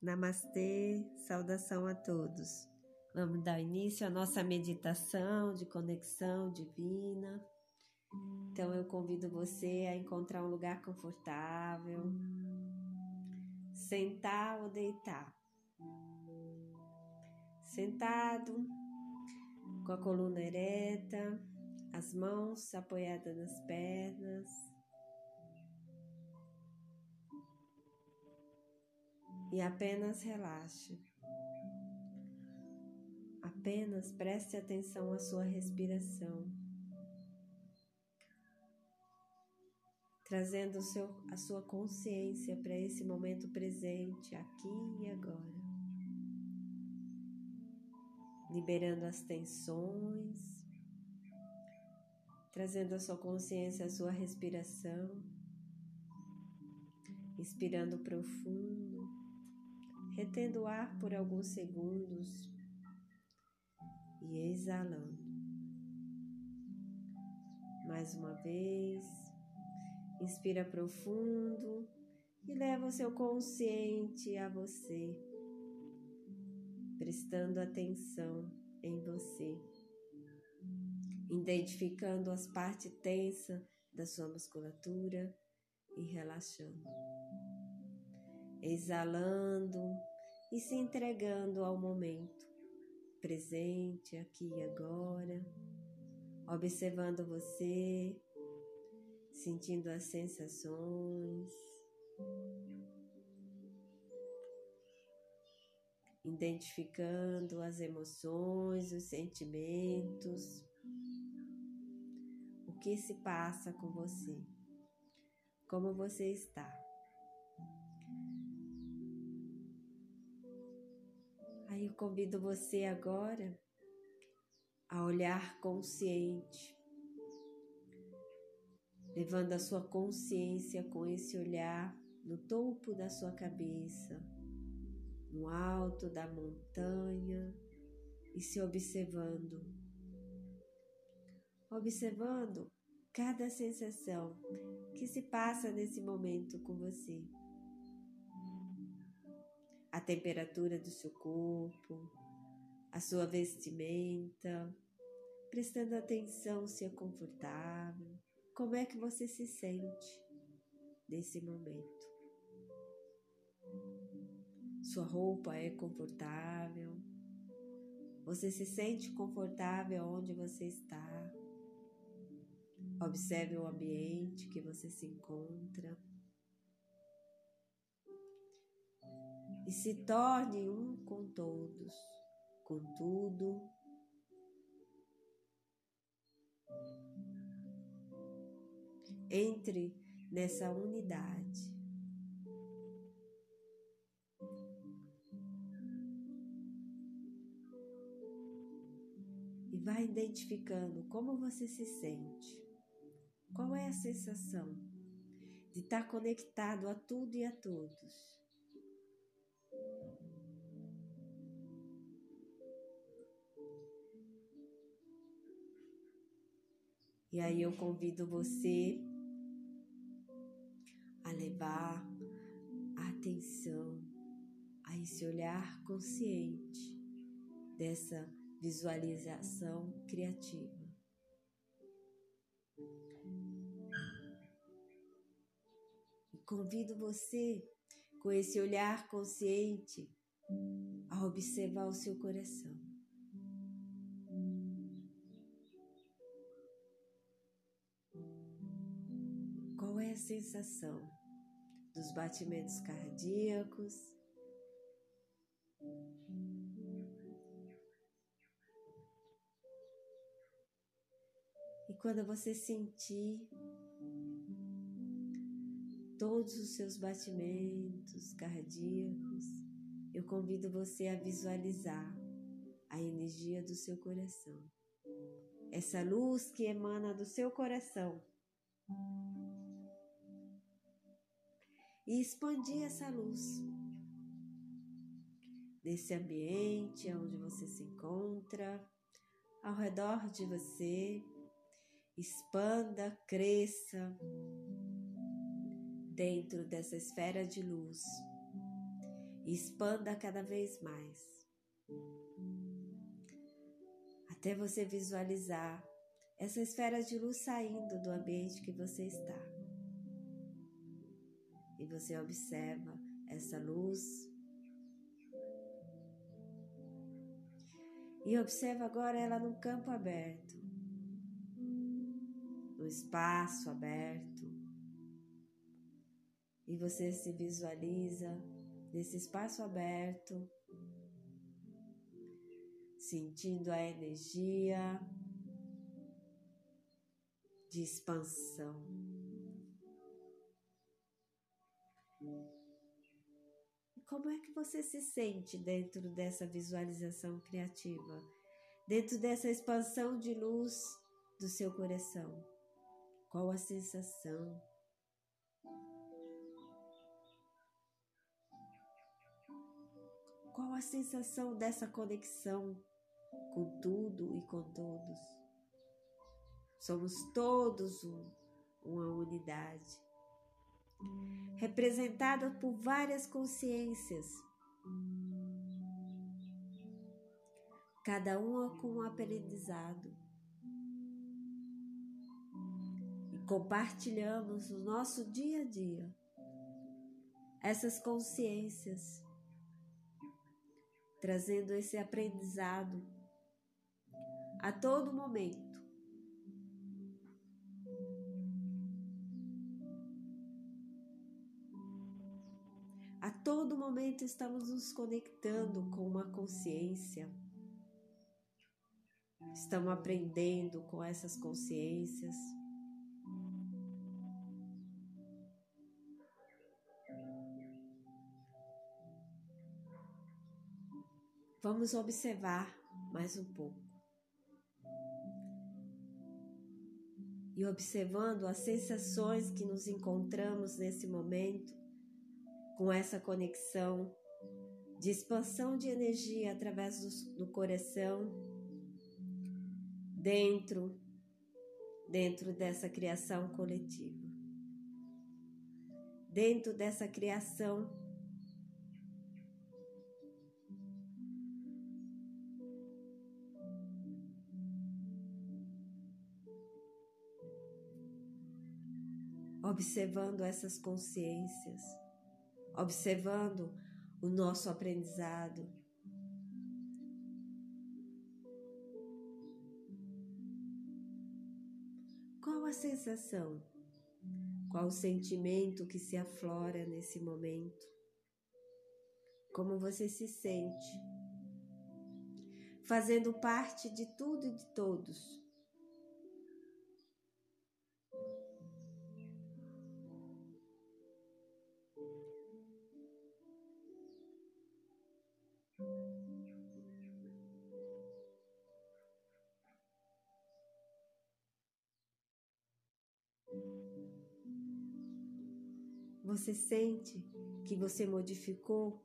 Namastê, saudação a todos. Vamos dar início à nossa meditação de conexão divina. Então eu convido você a encontrar um lugar confortável, sentar ou deitar. Sentado, com a coluna ereta, as mãos apoiadas nas pernas e apenas relaxe. Apenas preste atenção à sua respiração, trazendo seu, a sua consciência para esse momento presente, aqui e agora. Liberando as tensões, trazendo a sua consciência à sua respiração, inspirando profundo retendo o ar por alguns segundos e exalando. Mais uma vez, inspira profundo e leva o seu consciente a você, prestando atenção em você, identificando as partes tensas da sua musculatura e relaxando exalando e se entregando ao momento presente, aqui e agora, observando você, sentindo as sensações, identificando as emoções, os sentimentos, o que se passa com você, como você está. Aí eu convido você agora a olhar consciente, levando a sua consciência com esse olhar no topo da sua cabeça, no alto da montanha e se observando. Observando cada sensação que se passa nesse momento com você temperatura do seu corpo, a sua vestimenta, prestando atenção se é confortável, como é que você se sente nesse momento. Sua roupa é confortável, você se sente confortável onde você está. Observe o ambiente que você se encontra. E se torne um com todos, com tudo. Entre nessa unidade. E vai identificando como você se sente. Qual é a sensação de estar conectado a tudo e a todos? E aí eu convido você a levar a atenção a esse olhar consciente dessa visualização criativa. E convido você, com esse olhar consciente, a observar o seu coração. A sensação dos batimentos cardíacos. E quando você sentir todos os seus batimentos cardíacos, eu convido você a visualizar a energia do seu coração. Essa luz que emana do seu coração e expandir essa luz nesse ambiente onde você se encontra, ao redor de você. Expanda, cresça dentro dessa esfera de luz expanda cada vez mais. Até você visualizar essa esfera de luz saindo do ambiente que você está. E você observa essa luz. E observa agora ela num campo aberto, no espaço aberto. E você se visualiza nesse espaço aberto, sentindo a energia de expansão. Como é que você se sente dentro dessa visualização criativa? Dentro dessa expansão de luz do seu coração? Qual a sensação? Qual a sensação dessa conexão com tudo e com todos? Somos todos um, uma unidade, representada por várias consciências, cada uma com um aprendizado. E compartilhamos no nosso dia a dia essas consciências trazendo esse aprendizado a todo momento. A todo momento estamos nos conectando com uma consciência. Estamos aprendendo com essas consciências. Vamos observar mais um pouco. E observando as sensações que nos encontramos nesse momento, com essa conexão de expansão de energia através do, do coração, dentro, dentro dessa criação coletiva, dentro dessa criação observando essas consciências, observando o nosso aprendizado. Qual a sensação? Qual o sentimento que se aflora nesse momento? Como você se sente? Fazendo parte de tudo e de todos Você sente que você modificou?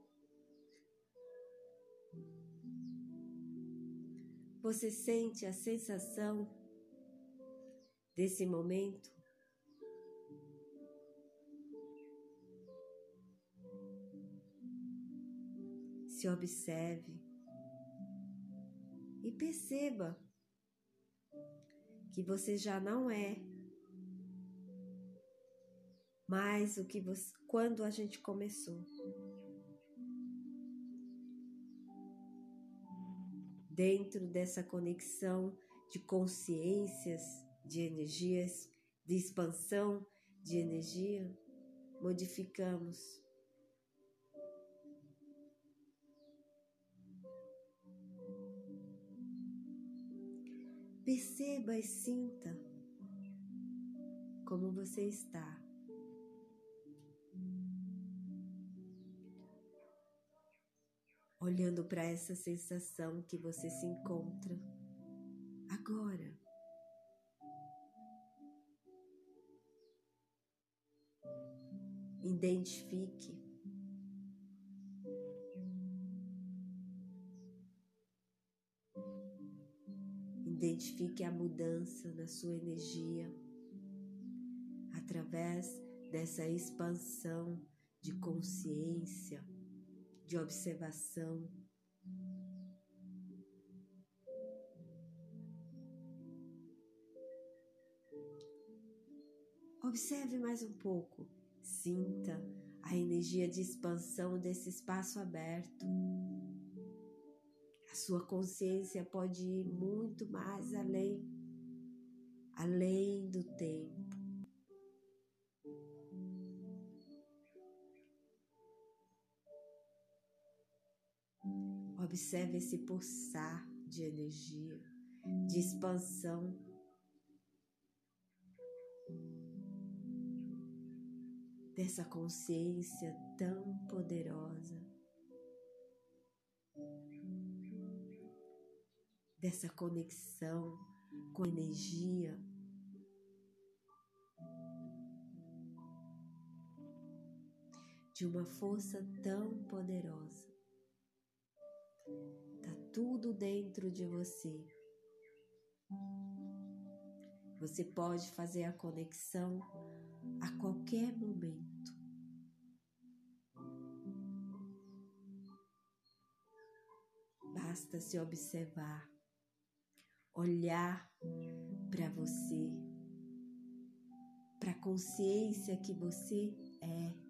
Você sente a sensação desse momento? Se observe e perceba que você já não é mais do que você, quando a gente começou. Dentro dessa conexão de consciências, de energias, de expansão de energia, modificamos. Perceba e sinta como você está. Olhando para essa sensação que você se encontra agora. Identifique. Identifique a mudança na sua energia através dessa expansão de consciência de observação. Observe mais um pouco, sinta a energia de expansão desse espaço aberto. A sua consciência pode ir muito mais além, além do tempo. Observe esse pulsar de energia, de expansão. Dessa consciência tão poderosa, dessa conexão com energia. De uma força tão poderosa. Tá tudo dentro de você. Você pode fazer a conexão a qualquer momento. Basta se observar, olhar para você, para a consciência que você é.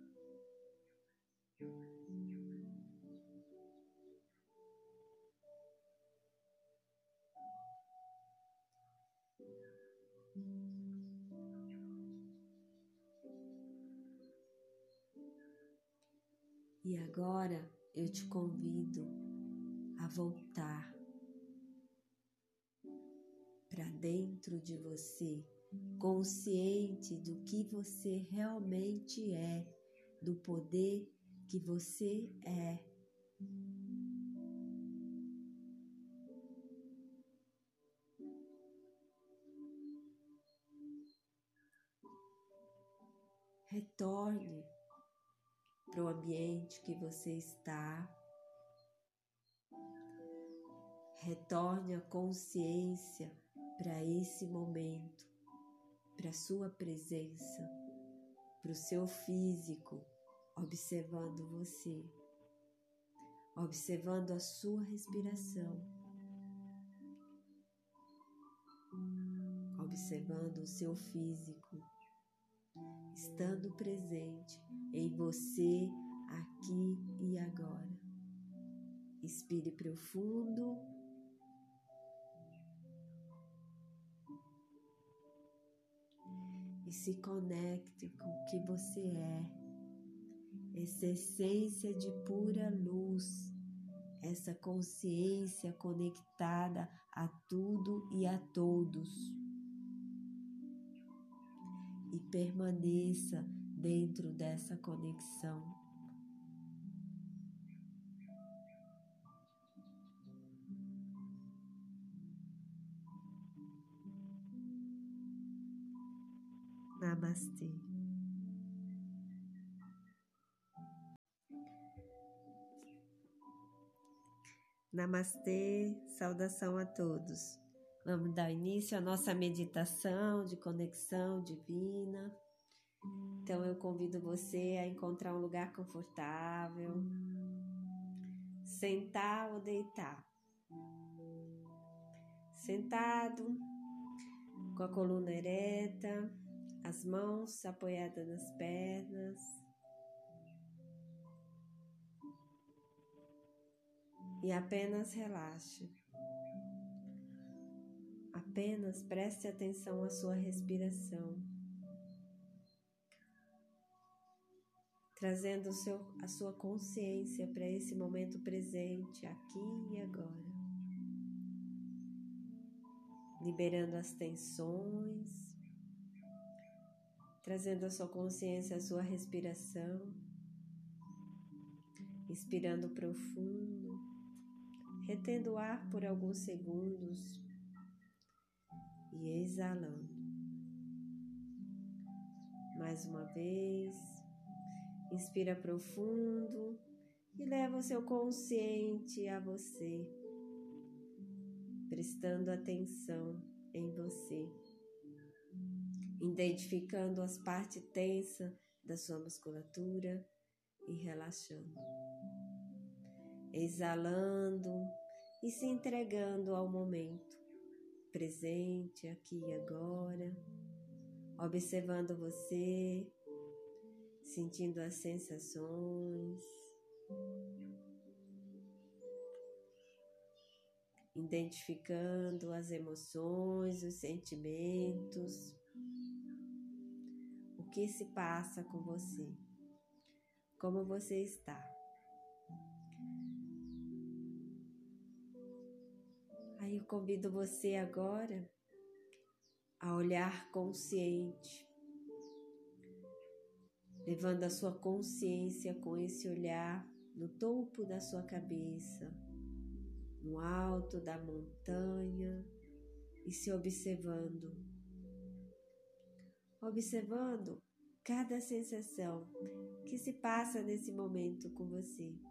E agora eu te convido a voltar para dentro de você, consciente do que você realmente é, do poder que você é. Retorne para o ambiente que você está. Retorne a consciência para esse momento, para a sua presença, para o seu físico, observando você, observando a sua respiração, observando o seu físico estando presente em você aqui e agora. Inspire profundo. E se conecte com o que você é, essa essência de pura luz, essa consciência conectada a tudo e a todos e permaneça dentro dessa conexão. Namastê. Namastê, saudação a todos. Vamos dar início à nossa meditação de conexão divina. Então eu convido você a encontrar um lugar confortável, sentar ou deitar. Sentado, com a coluna ereta, as mãos apoiadas nas pernas. E apenas relaxe. Apenas preste atenção à sua respiração, trazendo seu, a sua consciência para esse momento presente, aqui e agora. Liberando as tensões, trazendo a sua consciência à sua respiração, inspirando profundo, retendo o ar por alguns segundos e exalando. Mais uma vez, inspira profundo e leva o seu consciente a você, prestando atenção em você, identificando as partes tensas da sua musculatura e relaxando. exalando e se entregando ao momento presente, aqui e agora, observando você, sentindo as sensações, identificando as emoções, os sentimentos, o que se passa com você, como você está. Eu convido você agora a olhar consciente, levando a sua consciência com esse olhar no topo da sua cabeça, no alto da montanha e se observando. Observando cada sensação que se passa nesse momento com você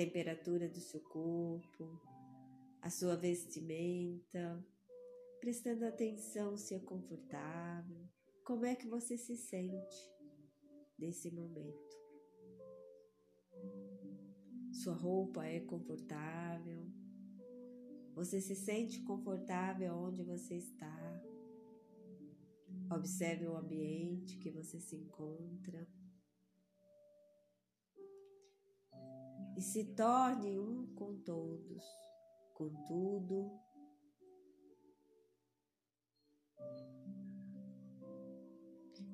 temperatura do seu corpo, a sua vestimenta, prestando atenção se é confortável, como é que você se sente nesse momento. Sua roupa é confortável, você se sente confortável onde você está. Observe o ambiente que você se encontra. E se torne um com todos, com tudo.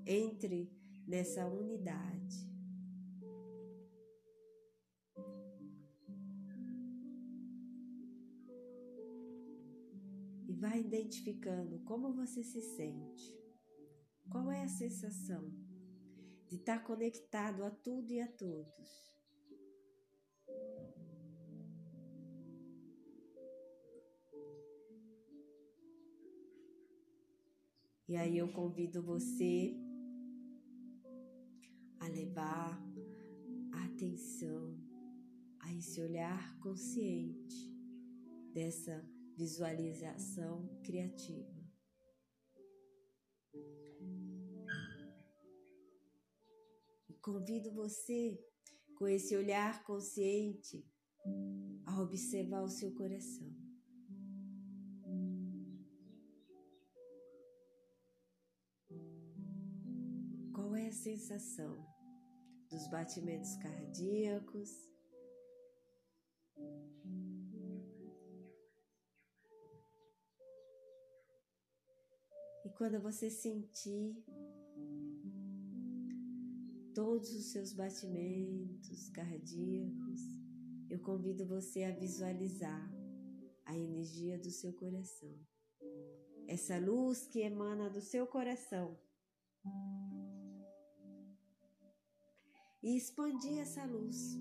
Entre nessa unidade. E vai identificando como você se sente. Qual é a sensação de estar conectado a tudo e a todos? E aí eu convido você a levar a atenção a esse olhar consciente dessa visualização criativa. Convido você, com esse olhar consciente, a observar o seu coração. A sensação dos batimentos cardíacos. E quando você sentir todos os seus batimentos cardíacos, eu convido você a visualizar a energia do seu coração. Essa luz que emana do seu coração e expandir essa luz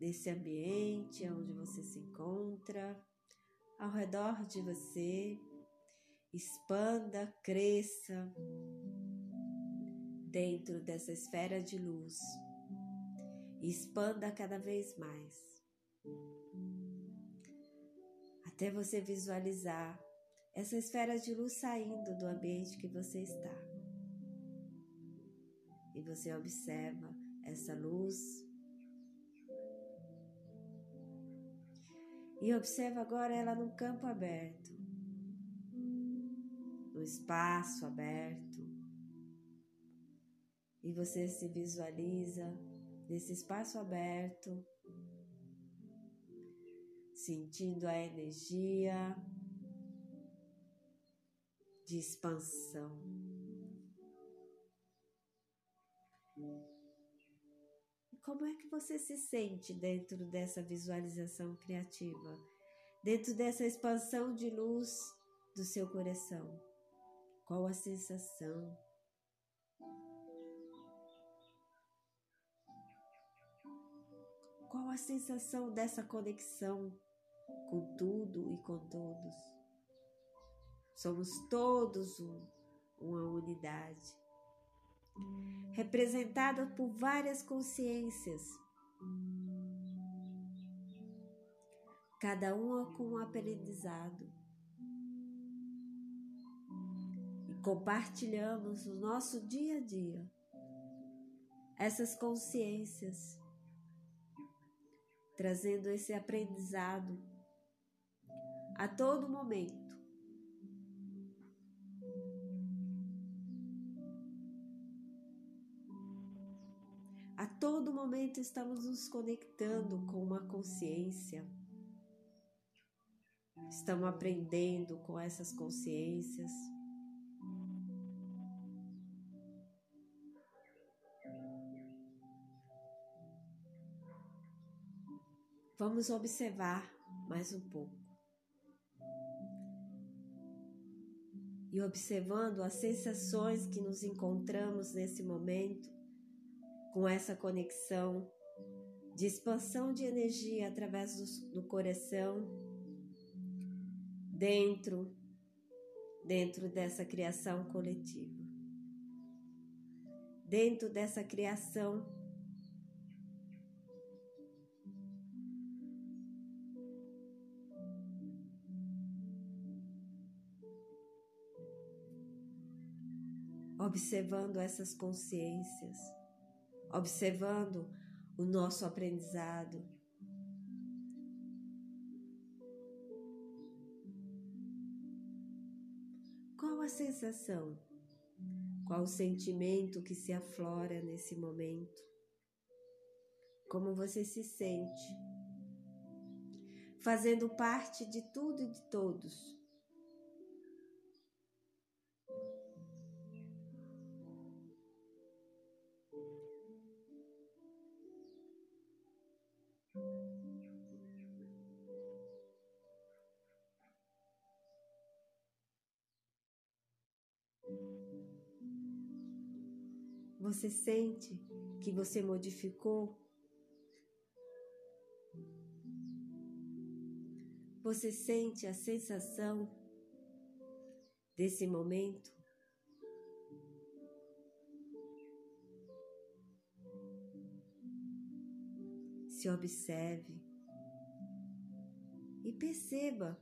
nesse ambiente onde você se encontra, ao redor de você. Expanda, cresça dentro dessa esfera de luz. Expanda cada vez mais. Até você visualizar essa esfera de luz saindo do ambiente que você está e você observa essa luz. E observa agora ela no campo aberto, no espaço aberto. E você se visualiza nesse espaço aberto, sentindo a energia de expansão. Como é que você se sente dentro dessa visualização criativa? Dentro dessa expansão de luz do seu coração? Qual a sensação? Qual a sensação dessa conexão com tudo e com todos? Somos todos um, uma unidade representada por várias consciências, cada uma com um aprendizado. E compartilhamos o nosso dia a dia essas consciências, trazendo esse aprendizado a todo momento. A todo momento estamos nos conectando com uma consciência. Estamos aprendendo com essas consciências. Vamos observar mais um pouco. E observando as sensações que nos encontramos nesse momento, com essa conexão de expansão de energia através do, do coração, dentro, dentro dessa criação coletiva, dentro dessa criação observando essas consciências, observando o nosso aprendizado. Qual a sensação? Qual o sentimento que se aflora nesse momento? Como você se sente? Fazendo parte de tudo e de todos Você sente que você modificou? Você sente a sensação desse momento? Se observe e perceba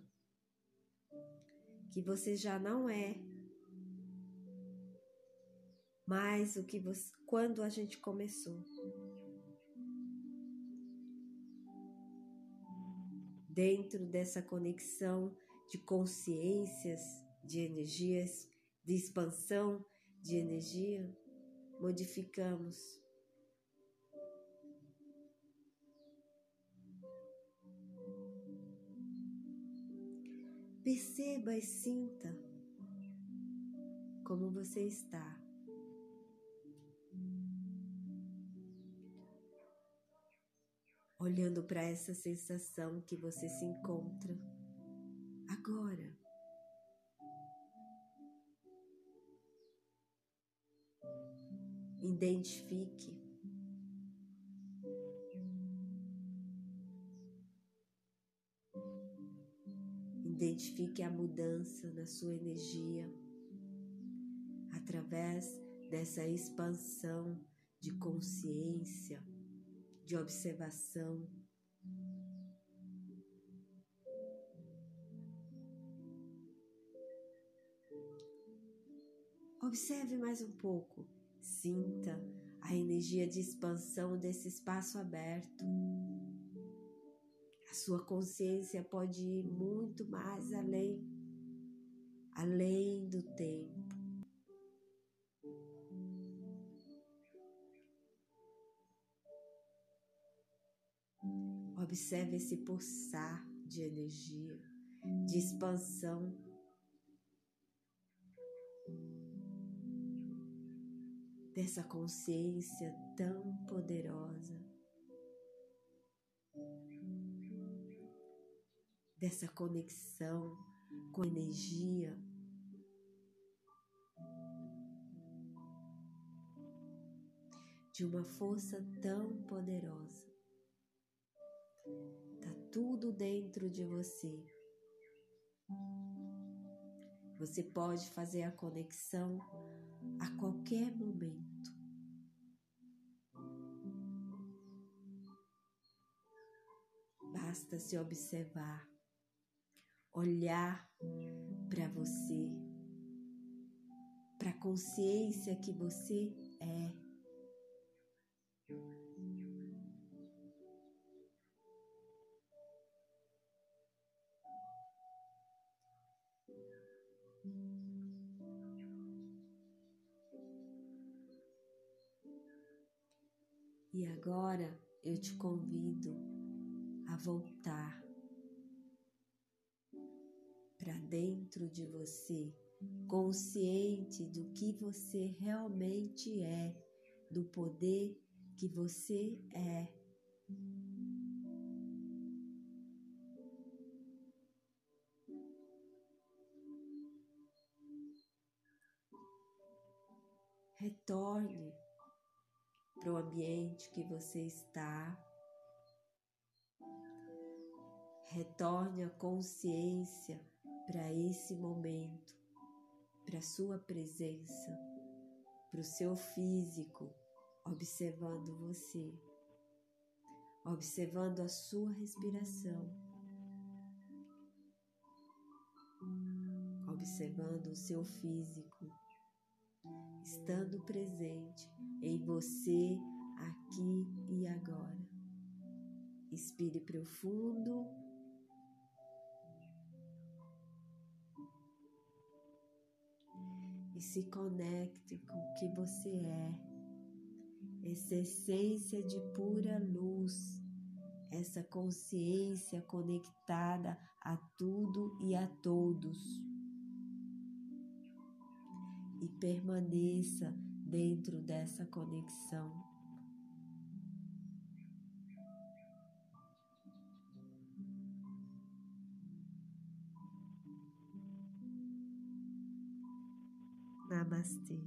que você já não é mais o que você, quando a gente começou. Dentro dessa conexão de consciências, de energias, de expansão de energia, modificamos. Perceba e sinta como você está. Olhando para essa sensação que você se encontra agora. Identifique. Identifique a mudança na sua energia através dessa expansão de consciência de observação. Observe mais um pouco, sinta a energia de expansão desse espaço aberto. A sua consciência pode ir muito mais além, além do tempo. Observe esse pulsar de energia, de expansão. Dessa consciência tão poderosa, dessa conexão com energia de uma força tão poderosa. Tá tudo dentro de você. Você pode fazer a conexão a qualquer momento. Basta se observar, olhar para você, para a consciência que você é E agora eu te convido a voltar para dentro de você, consciente do que você realmente é, do poder que você é. Retorne para o ambiente que você está. Retorne a consciência para esse momento, para sua presença, para o seu físico, observando você, observando a sua respiração, observando o seu físico estando presente em você aqui e agora. Inspire profundo. E se conecte com o que você é, essa essência de pura luz, essa consciência conectada a tudo e a todos e permaneça dentro dessa conexão. Namastê.